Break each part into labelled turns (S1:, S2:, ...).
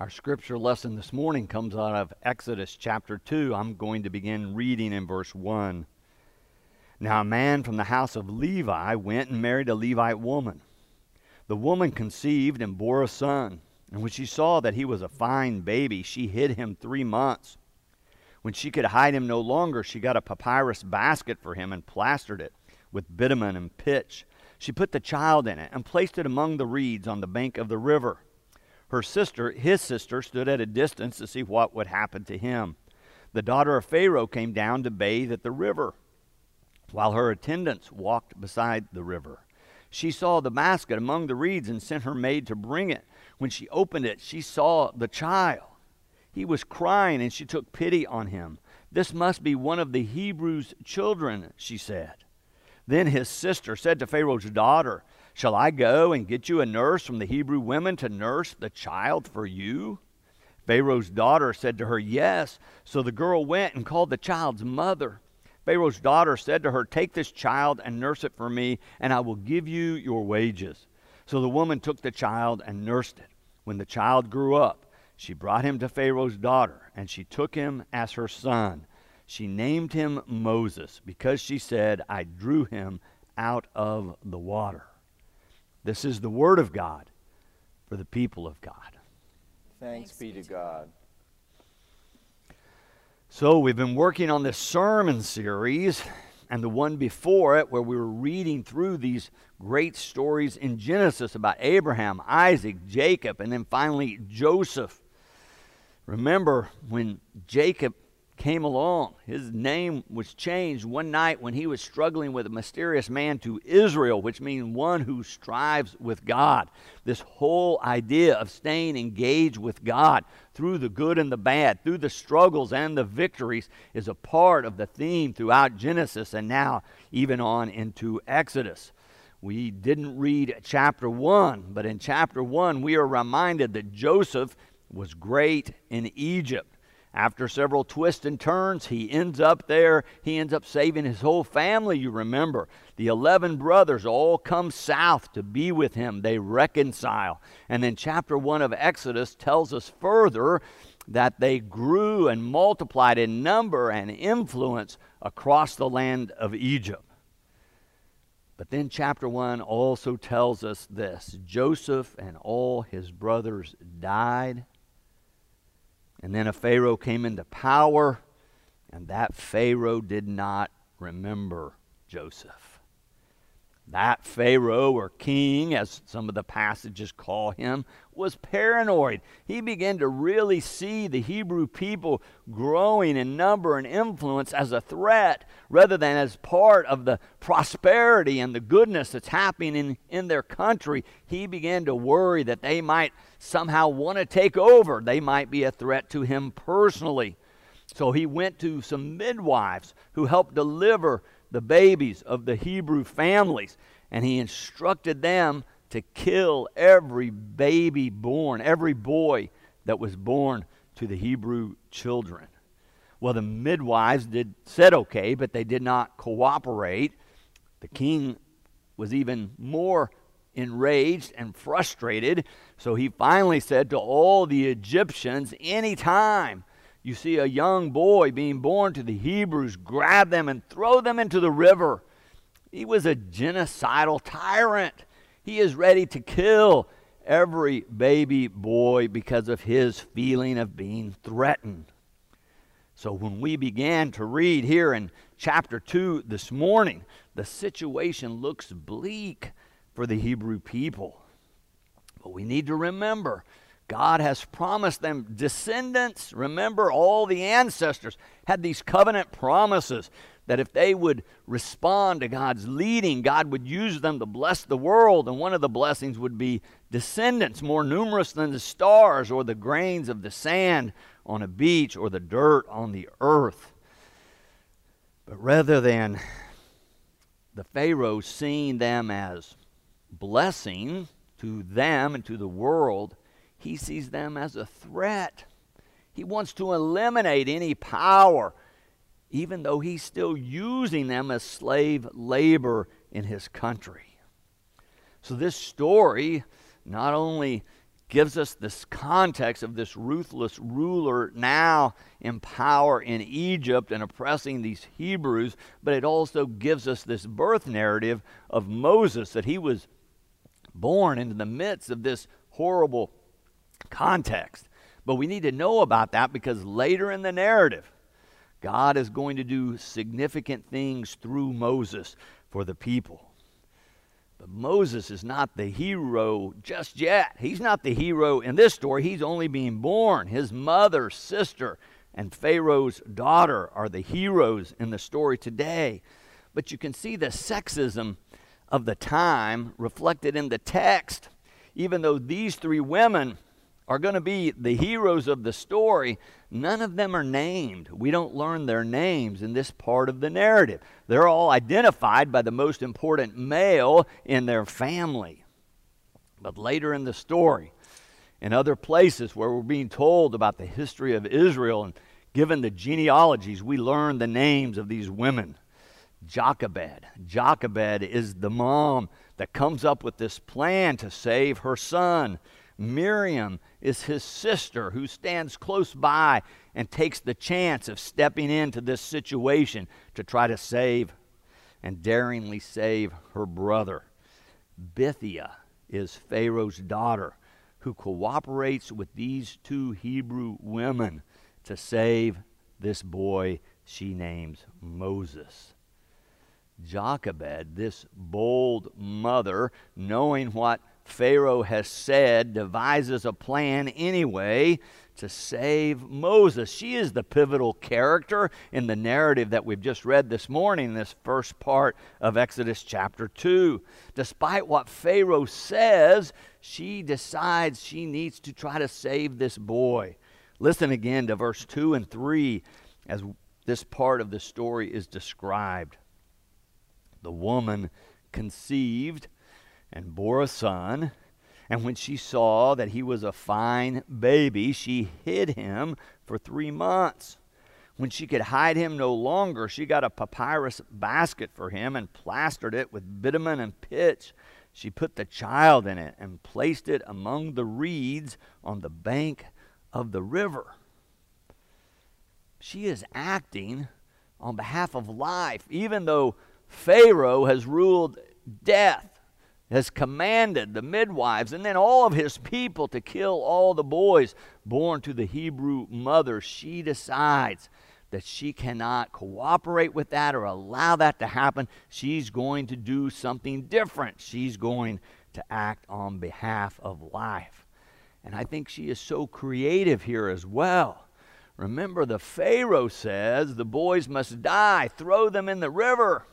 S1: Our scripture lesson this morning comes out of Exodus chapter 2. I'm going to begin reading in verse 1. Now, a man from the house of Levi went and married a Levite woman. The woman conceived and bore a son. And when she saw that he was a fine baby, she hid him three months. When she could hide him no longer, she got a papyrus basket for him and plastered it with bitumen and pitch. She put the child in it and placed it among the reeds on the bank of the river. Her sister, his sister, stood at a distance to see what would happen to him. The daughter of Pharaoh came down to bathe at the river, while her attendants walked beside the river. She saw the basket among the reeds and sent her maid to bring it. When she opened it, she saw the child. He was crying, and she took pity on him. This must be one of the Hebrews' children, she said. Then his sister said to Pharaoh's daughter, Shall I go and get you a nurse from the Hebrew women to nurse the child for you? Pharaoh's daughter said to her, Yes. So the girl went and called the child's mother. Pharaoh's daughter said to her, Take this child and nurse it for me, and I will give you your wages. So the woman took the child and nursed it. When the child grew up, she brought him to Pharaoh's daughter, and she took him as her son. She named him Moses because she said, I drew him out of the water. This is the word of God for the people of God.
S2: Thanks, be to God.
S1: So, we've been working on this sermon series and the one before it, where we were reading through these great stories in Genesis about Abraham, Isaac, Jacob, and then finally Joseph. Remember when Jacob came along. His name was changed one night when he was struggling with a mysterious man to Israel, which means one who strives with God. This whole idea of staying engaged with God through the good and the bad, through the struggles and the victories, is a part of the theme throughout Genesis and now even on into Exodus. We didn't read chapter 1, but in chapter 1, we are reminded that Joseph was great in Egypt. After several twists and turns, he ends up there. He ends up saving his whole family, you remember. The 11 brothers all come south to be with him. They reconcile. And then chapter 1 of Exodus tells us further that they grew and multiplied in number and influence across the land of Egypt. But then chapter 1 also tells us this Joseph and all his brothers died and then a Pharaoh came into power, and that Pharaoh did not remember Joseph. That Pharaoh, or king, as some of the passages call him, was paranoid. He began to really see the Hebrew people growing in number and influence as a threat rather than as part of the prosperity and the goodness that's happening in, in their country. He began to worry that they might somehow want to take over, they might be a threat to him personally. So he went to some midwives who helped deliver the babies of the Hebrew families, and he instructed them to kill every baby born, every boy that was born to the Hebrew children. Well, the midwives did said okay, but they did not cooperate. The king was even more enraged and frustrated, so he finally said to all the Egyptians, anytime you see a young boy being born to the Hebrews, grab them and throw them into the river. He was a genocidal tyrant. He is ready to kill every baby boy because of his feeling of being threatened. So when we began to read here in chapter 2 this morning, the situation looks bleak for the Hebrew people. But we need to remember God has promised them descendants. Remember, all the ancestors had these covenant promises that if they would respond to God's leading, God would use them to bless the world. And one of the blessings would be descendants more numerous than the stars or the grains of the sand on a beach or the dirt on the earth. But rather than the Pharaoh seeing them as blessing to them and to the world, he sees them as a threat. He wants to eliminate any power, even though he's still using them as slave labor in his country. So, this story not only gives us this context of this ruthless ruler now in power in Egypt and oppressing these Hebrews, but it also gives us this birth narrative of Moses that he was born into the midst of this horrible context. But we need to know about that because later in the narrative, God is going to do significant things through Moses for the people. But Moses is not the hero just yet. He's not the hero in this story. He's only being born. His mother, sister, and Pharaoh's daughter are the heroes in the story today. But you can see the sexism of the time reflected in the text. Even though these three women are going to be the heroes of the story, none of them are named. We don't learn their names in this part of the narrative. They're all identified by the most important male in their family. But later in the story, in other places where we're being told about the history of Israel and given the genealogies, we learn the names of these women. Jochebed. Jochebed is the mom that comes up with this plan to save her son. Miriam is his sister who stands close by and takes the chance of stepping into this situation to try to save and daringly save her brother. Bithiah is Pharaoh's daughter who cooperates with these two Hebrew women to save this boy she names Moses. Jochebed, this bold mother, knowing what Pharaoh has said, devises a plan anyway to save Moses. She is the pivotal character in the narrative that we've just read this morning, this first part of Exodus chapter 2. Despite what Pharaoh says, she decides she needs to try to save this boy. Listen again to verse 2 and 3 as this part of the story is described. The woman conceived and bore a son. And when she saw that he was a fine baby, she hid him for three months. When she could hide him no longer, she got a papyrus basket for him and plastered it with bitumen and pitch. She put the child in it and placed it among the reeds on the bank of the river. She is acting on behalf of life, even though Pharaoh has ruled death has commanded the midwives and then all of his people to kill all the boys born to the Hebrew mother, she decides that she cannot cooperate with that or allow that to happen. She's going to do something different. She's going to act on behalf of life. And I think she is so creative here as well. Remember, the Pharaoh says the boys must die, throw them in the river.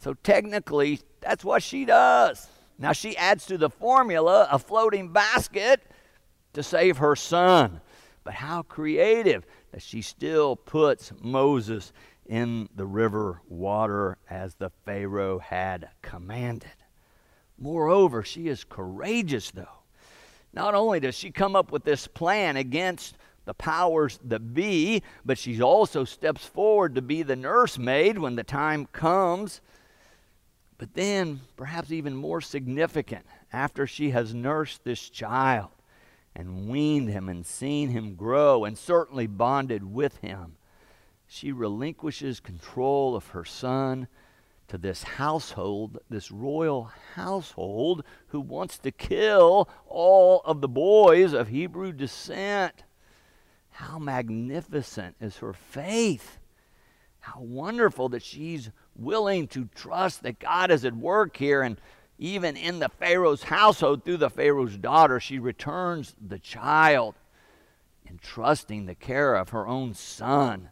S1: So technically, that's what she does. Now she adds to the formula a floating basket to save her son. But how creative that she still puts Moses in the river water as the Pharaoh had commanded. Moreover, she is courageous, though. Not only does she come up with this plan against the powers that be, but she also steps forward to be the nursemaid when the time comes but then, perhaps even more significant, after she has nursed this child and weaned him and seen him grow and certainly bonded with him, she relinquishes control of her son to this household, this royal household, who wants to kill all of the boys of Hebrew descent. How magnificent is her faith! How wonderful that she's willing to trust that God is at work here. And even in the Pharaoh's household, through the Pharaoh's daughter, she returns the child, entrusting the care of her own son,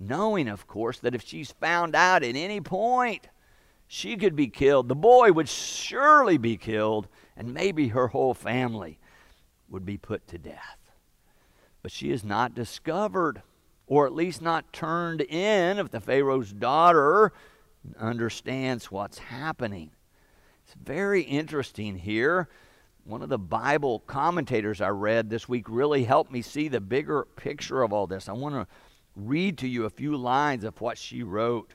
S1: knowing, of course, that if she's found out at any point, she could be killed. The boy would surely be killed, and maybe her whole family would be put to death. But she is not discovered, or at least not turned in if the Pharaoh's daughter understands what's happening. It's very interesting here. One of the Bible commentators I read this week really helped me see the bigger picture of all this. I want to read to you a few lines of what she wrote.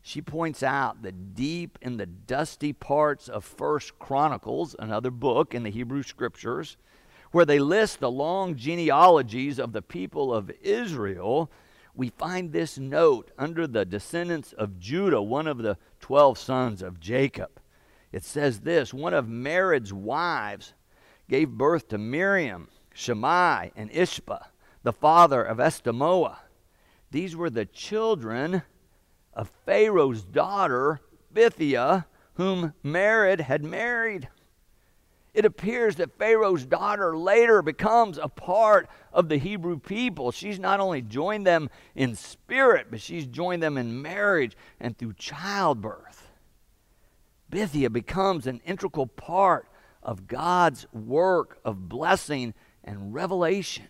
S1: she points out that deep in the dusty parts of First Chronicles, another book in the Hebrew Scriptures, where they list the long genealogies of the people of Israel, we find this note under the descendants of Judah, one of the 12 sons of Jacob. It says this One of Mered's wives gave birth to Miriam, Shammai, and Ishbah, the father of Eshtemoa. These were the children of Pharaoh's daughter, Bithiah, whom Mered had married. It appears that Pharaoh's daughter later becomes a part of the Hebrew people. She's not only joined them in spirit, but she's joined them in marriage and through childbirth. Bithiah becomes an integral part of God's work of blessing and revelation.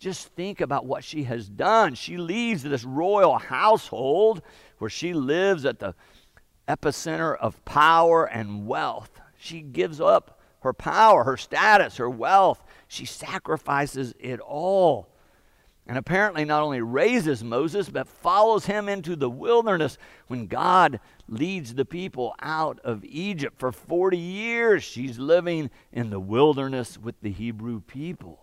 S1: Just think about what she has done. She leaves this royal household where she lives at the epicenter of power and wealth. She gives up her power, her status, her wealth. She sacrifices it all. And apparently, not only raises Moses, but follows him into the wilderness when God leads the people out of Egypt. For 40 years, she's living in the wilderness with the Hebrew people.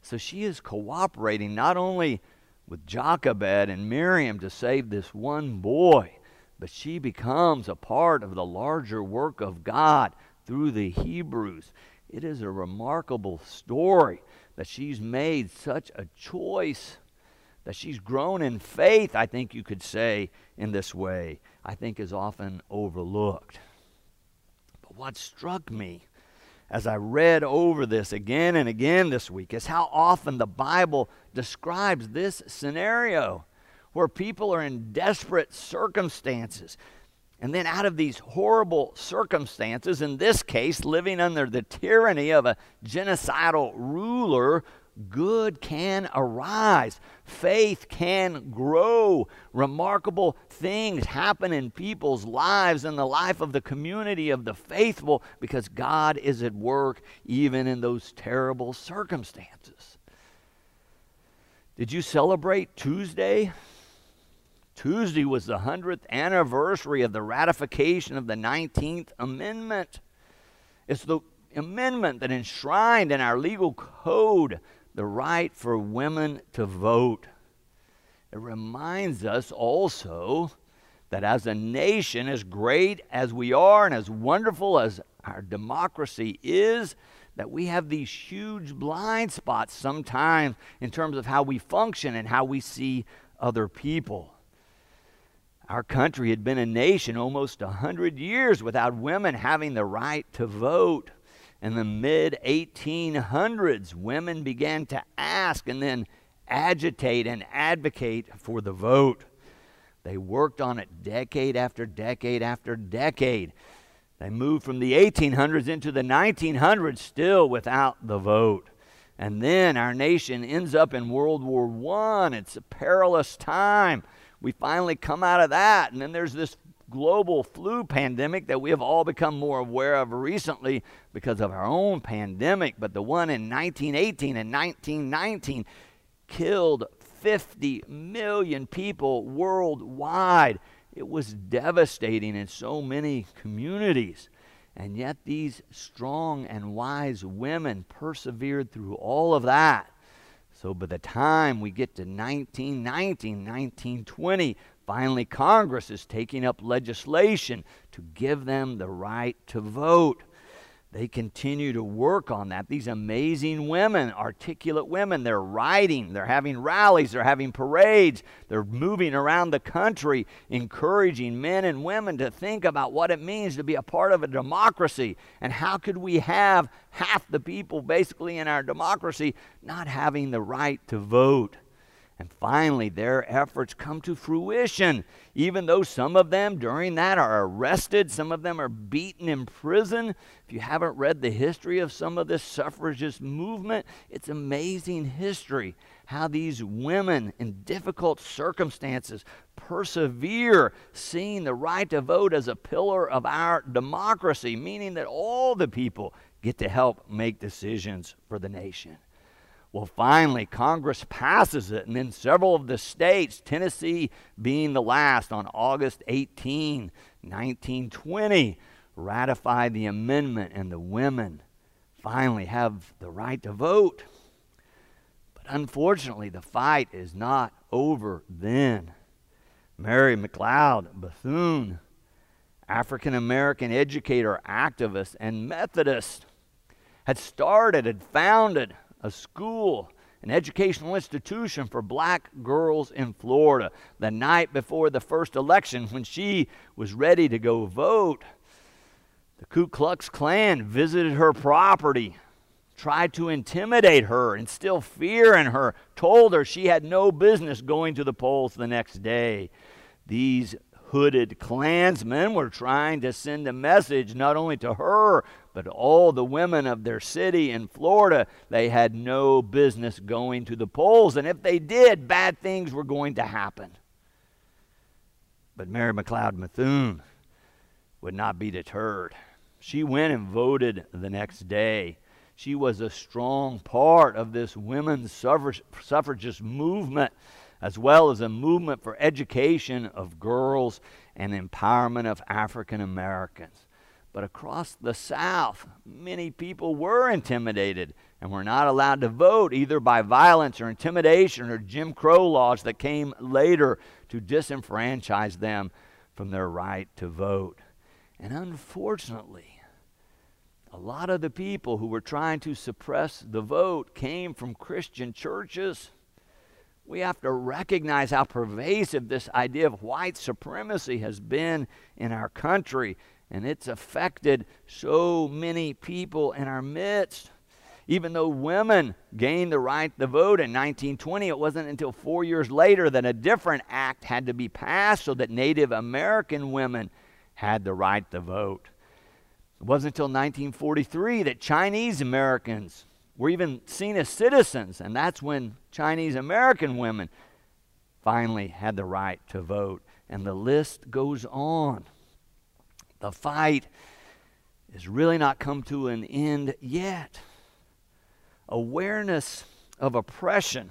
S1: So she is cooperating not only with Jochebed and Miriam to save this one boy, but she becomes a part of the larger work of God through the Hebrews. It is a remarkable story that she's made such a choice, that she's grown in faith, I think you could say, in this way, I think is often overlooked. But what struck me as I read over this again and again this week is how often the Bible describes this scenario where people are in desperate circumstances. And then, out of these horrible circumstances, in this case, living under the tyranny of a genocidal ruler good can arise. Faith can grow. Remarkable things happen in people's lives and the life of the community of the faithful because God is at work even in those terrible circumstances. Did you celebrate Tuesday? Tuesday was the 100th anniversary of the ratification of the 19th Amendment. It's the amendment that enshrined in our legal code the right for women to vote. It reminds us also that as a nation, as great as we are and as wonderful as our democracy is, that we have these huge blind spots sometimes in terms of how we function and how we see other people. Our country had been a nation almost a hundred years without women having the right to vote. In the mid 1800s, women began to ask and then agitate and advocate for the vote. They worked on it decade after decade after decade. They moved from the 1800s into the 1900s still without the vote. And then our nation ends up in World War I. It's a perilous time. We finally come out of that. And then there's this global flu pandemic that we have all become more aware of recently because of our own pandemic, but the one in 1918 and 1919 killed 50 million people worldwide. It was devastating in so many communities. And yet, these strong and wise women persevered through all of that. So, by the time we get to 1919, 1920, Finally, Congress is taking up legislation to give them the right to vote. They continue to work on that. These amazing women, articulate women, they're writing, they're having rallies, they're having parades, they're moving around the country, encouraging men and women to think about what it means to be a part of a democracy and how could we have half the people basically in our democracy not having the right to vote. And finally, their efforts come to fruition, even though some of them during that are arrested, some of them are beaten in prison. If you haven't read the history of some of this suffragist movement, it's amazing history how these women in difficult circumstances persevere, seeing the right to vote as a pillar of our democracy, meaning that all the people get to help make decisions for the nation. Well, finally, Congress passes it, and then several of the states, Tennessee being the last, on August 18, 1920, ratify the amendment, and the women finally have the right to vote. But unfortunately, the fight is not over then. Mary McLeod Bethune, African American educator, activist, and Methodist, had started, had founded a school, an educational institution for black girls in Florida. The night before the first election, when she was ready to go vote, the Ku Klux Klan visited her property, tried to intimidate her, instill fear in her, told her she had no business going to the polls the next day. These hooded Klansmen were trying to send a message not only to her, but all the women of their city in Florida. They had no business going to the polls, and if they did, bad things were going to happen. But Mary McLeod Bethune would not be deterred. She went and voted the next day. She was a strong part of this women's suffragist movement as well as a movement for education of girls and empowerment of African Americans. But across the South, many people were intimidated and were not allowed to vote either by violence or intimidation or Jim Crow laws that came later to disenfranchise them from their right to vote. And unfortunately, a lot of the people who were trying to suppress the vote came from Christian churches we have to recognize how pervasive this idea of white supremacy has been in our country, and it's affected so many people in our midst. Even though women gained the right to vote in 1920, it wasn't until four years later that a different act had to be passed so that Native American women had the right to vote. It wasn't until 1943 that Chinese Americans were even seen as citizens, and that's when Chinese American women finally had the right to vote. And the list goes on. The fight has really not come to an end yet. Awareness of oppression,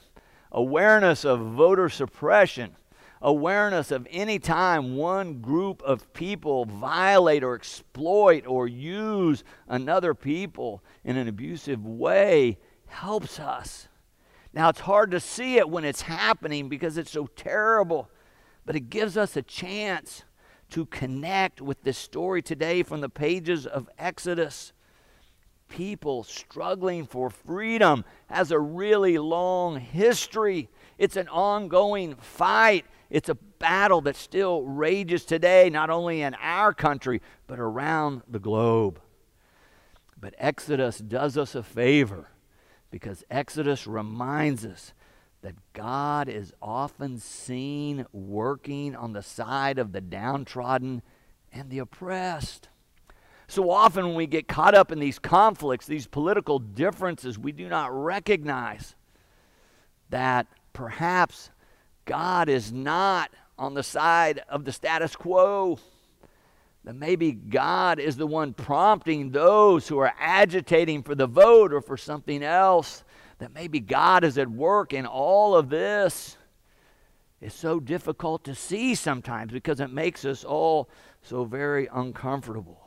S1: awareness of voter suppression, awareness of any time one group of people violate or exploit or use another people in an abusive way helps us. Now, it's hard to see it when it's happening because it's so terrible, but it gives us a chance to connect with this story today from the pages of Exodus. People struggling for freedom has a really long history. It's an ongoing fight. It's a battle that still rages today, not only in our country, but around the globe. But Exodus does us a favor because Exodus reminds us that God is often seen working on the side of the downtrodden and the oppressed. So often, when we get caught up in these conflicts, these political differences, we do not recognize that perhaps God is not on the side of the status quo. That maybe God is the one prompting those who are agitating for the vote or for something else. That maybe God is at work in all of this. It's so difficult to see sometimes because it makes us all so very uncomfortable.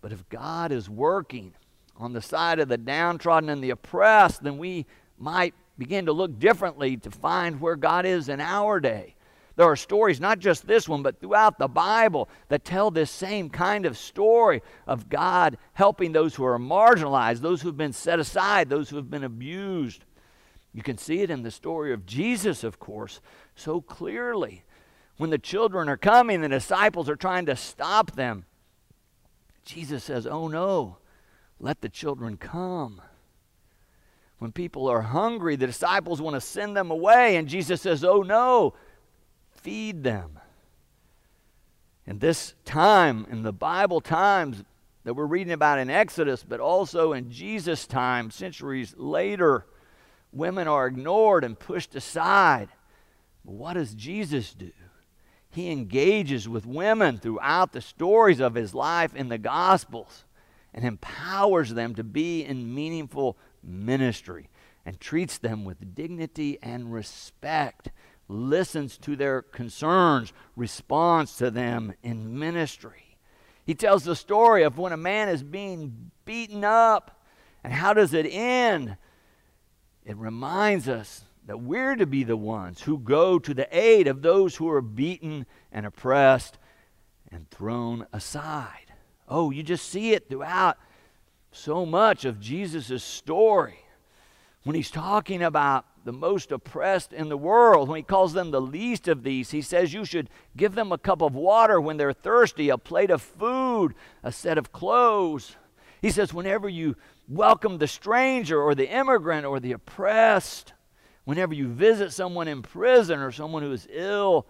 S1: But if God is working on the side of the downtrodden and the oppressed, then we might begin to look differently to find where God is in our day. There are stories, not just this one, but throughout the Bible, that tell this same kind of story of God helping those who are marginalized, those who have been set aside, those who have been abused. You can see it in the story of Jesus, of course, so clearly. When the children are coming, the disciples are trying to stop them. Jesus says, Oh no, let the children come. When people are hungry, the disciples want to send them away, and Jesus says, Oh no, feed them. In this time, in the Bible times that we're reading about in Exodus, but also in Jesus' time, centuries later, women are ignored and pushed aside. But what does Jesus do? He engages with women throughout the stories of his life in the Gospels and empowers them to be in meaningful ministry. and treats them with dignity and respect, listens to their concerns, responds to them in ministry. He tells the story of when a man is being beaten up, and how does it end? It reminds us that we're to be the ones who go to the aid of those who are beaten and oppressed and thrown aside. Oh, you just see it throughout so much of Jesus' story. When he's talking about the most oppressed in the world, when he calls them the least of these, he says you should give them a cup of water when they're thirsty, a plate of food, a set of clothes. He says, whenever you welcome the stranger or the immigrant or the oppressed, whenever you visit someone in prison or someone who is ill,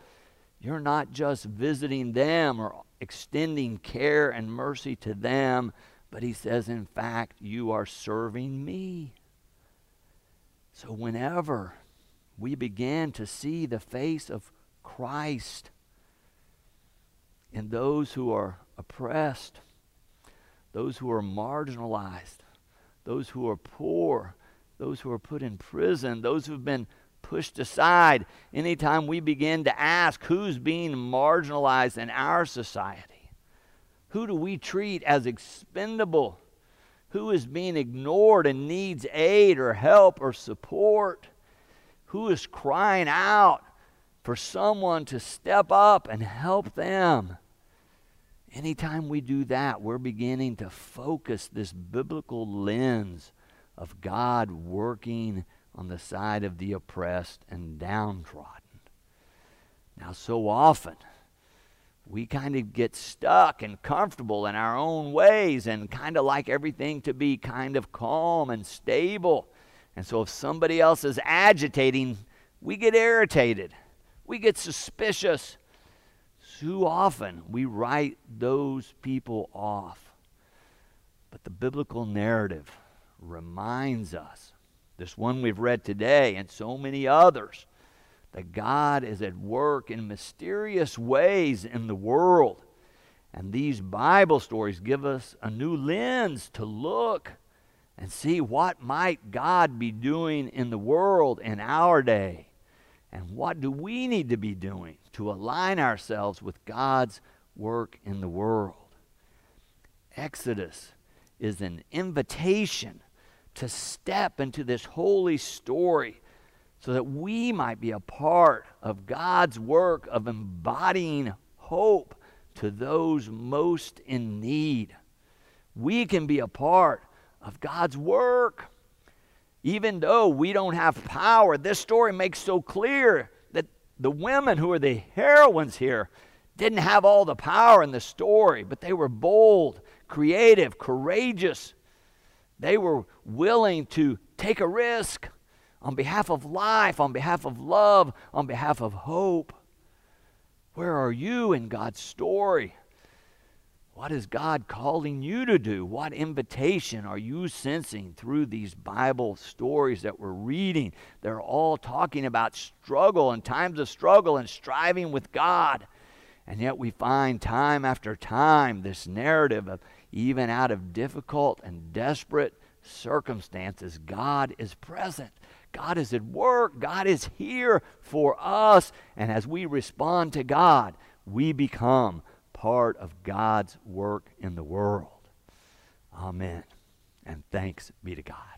S1: you're not just visiting them or extending care and mercy to them, but he says, in fact, you are serving me. So whenever we begin to see the face of Christ in those who are oppressed, those who are marginalized, those who are poor, those who are put in prison, those who've been pushed aside. Anytime we begin to ask who's being marginalized in our society, who do we treat as expendable? Who is being ignored and needs aid or help or support? Who is crying out for someone to step up and help them? Anytime we do that, we're beginning to focus this biblical lens of God working on the side of the oppressed and downtrodden. Now, so often, we kind of get stuck and comfortable in our own ways and kind of like everything to be kind of calm and stable. And so, if somebody else is agitating, we get irritated, we get suspicious. Too often, we write those people off. But the biblical narrative reminds us, this one we've read today and so many others, that God is at work in mysterious ways in the world. And these Bible stories give us a new lens to look and see what might God be doing in the world in our day. And what do we need to be doing to align ourselves with God's work in the world? Exodus is an invitation to step into this holy story so that we might be a part of God's work of embodying hope to those most in need. We can be a part of God's work. Even though we don't have power, this story makes so clear that the women who are the heroines here didn't have all the power in the story, but they were bold, creative, courageous, they were willing to take a risk on behalf of life, on behalf of love, on behalf of hope. Where are you in God's story? What is God calling you to do? What invitation are you sensing through these Bible stories that we're reading? They're all talking about struggle and times of struggle and striving with God. And yet we find time after time this narrative of even out of difficult and desperate circumstances, God is present. God is at work. God is here for us. And as we respond to God, we become part of God's work in the world. Amen. And thanks be to God.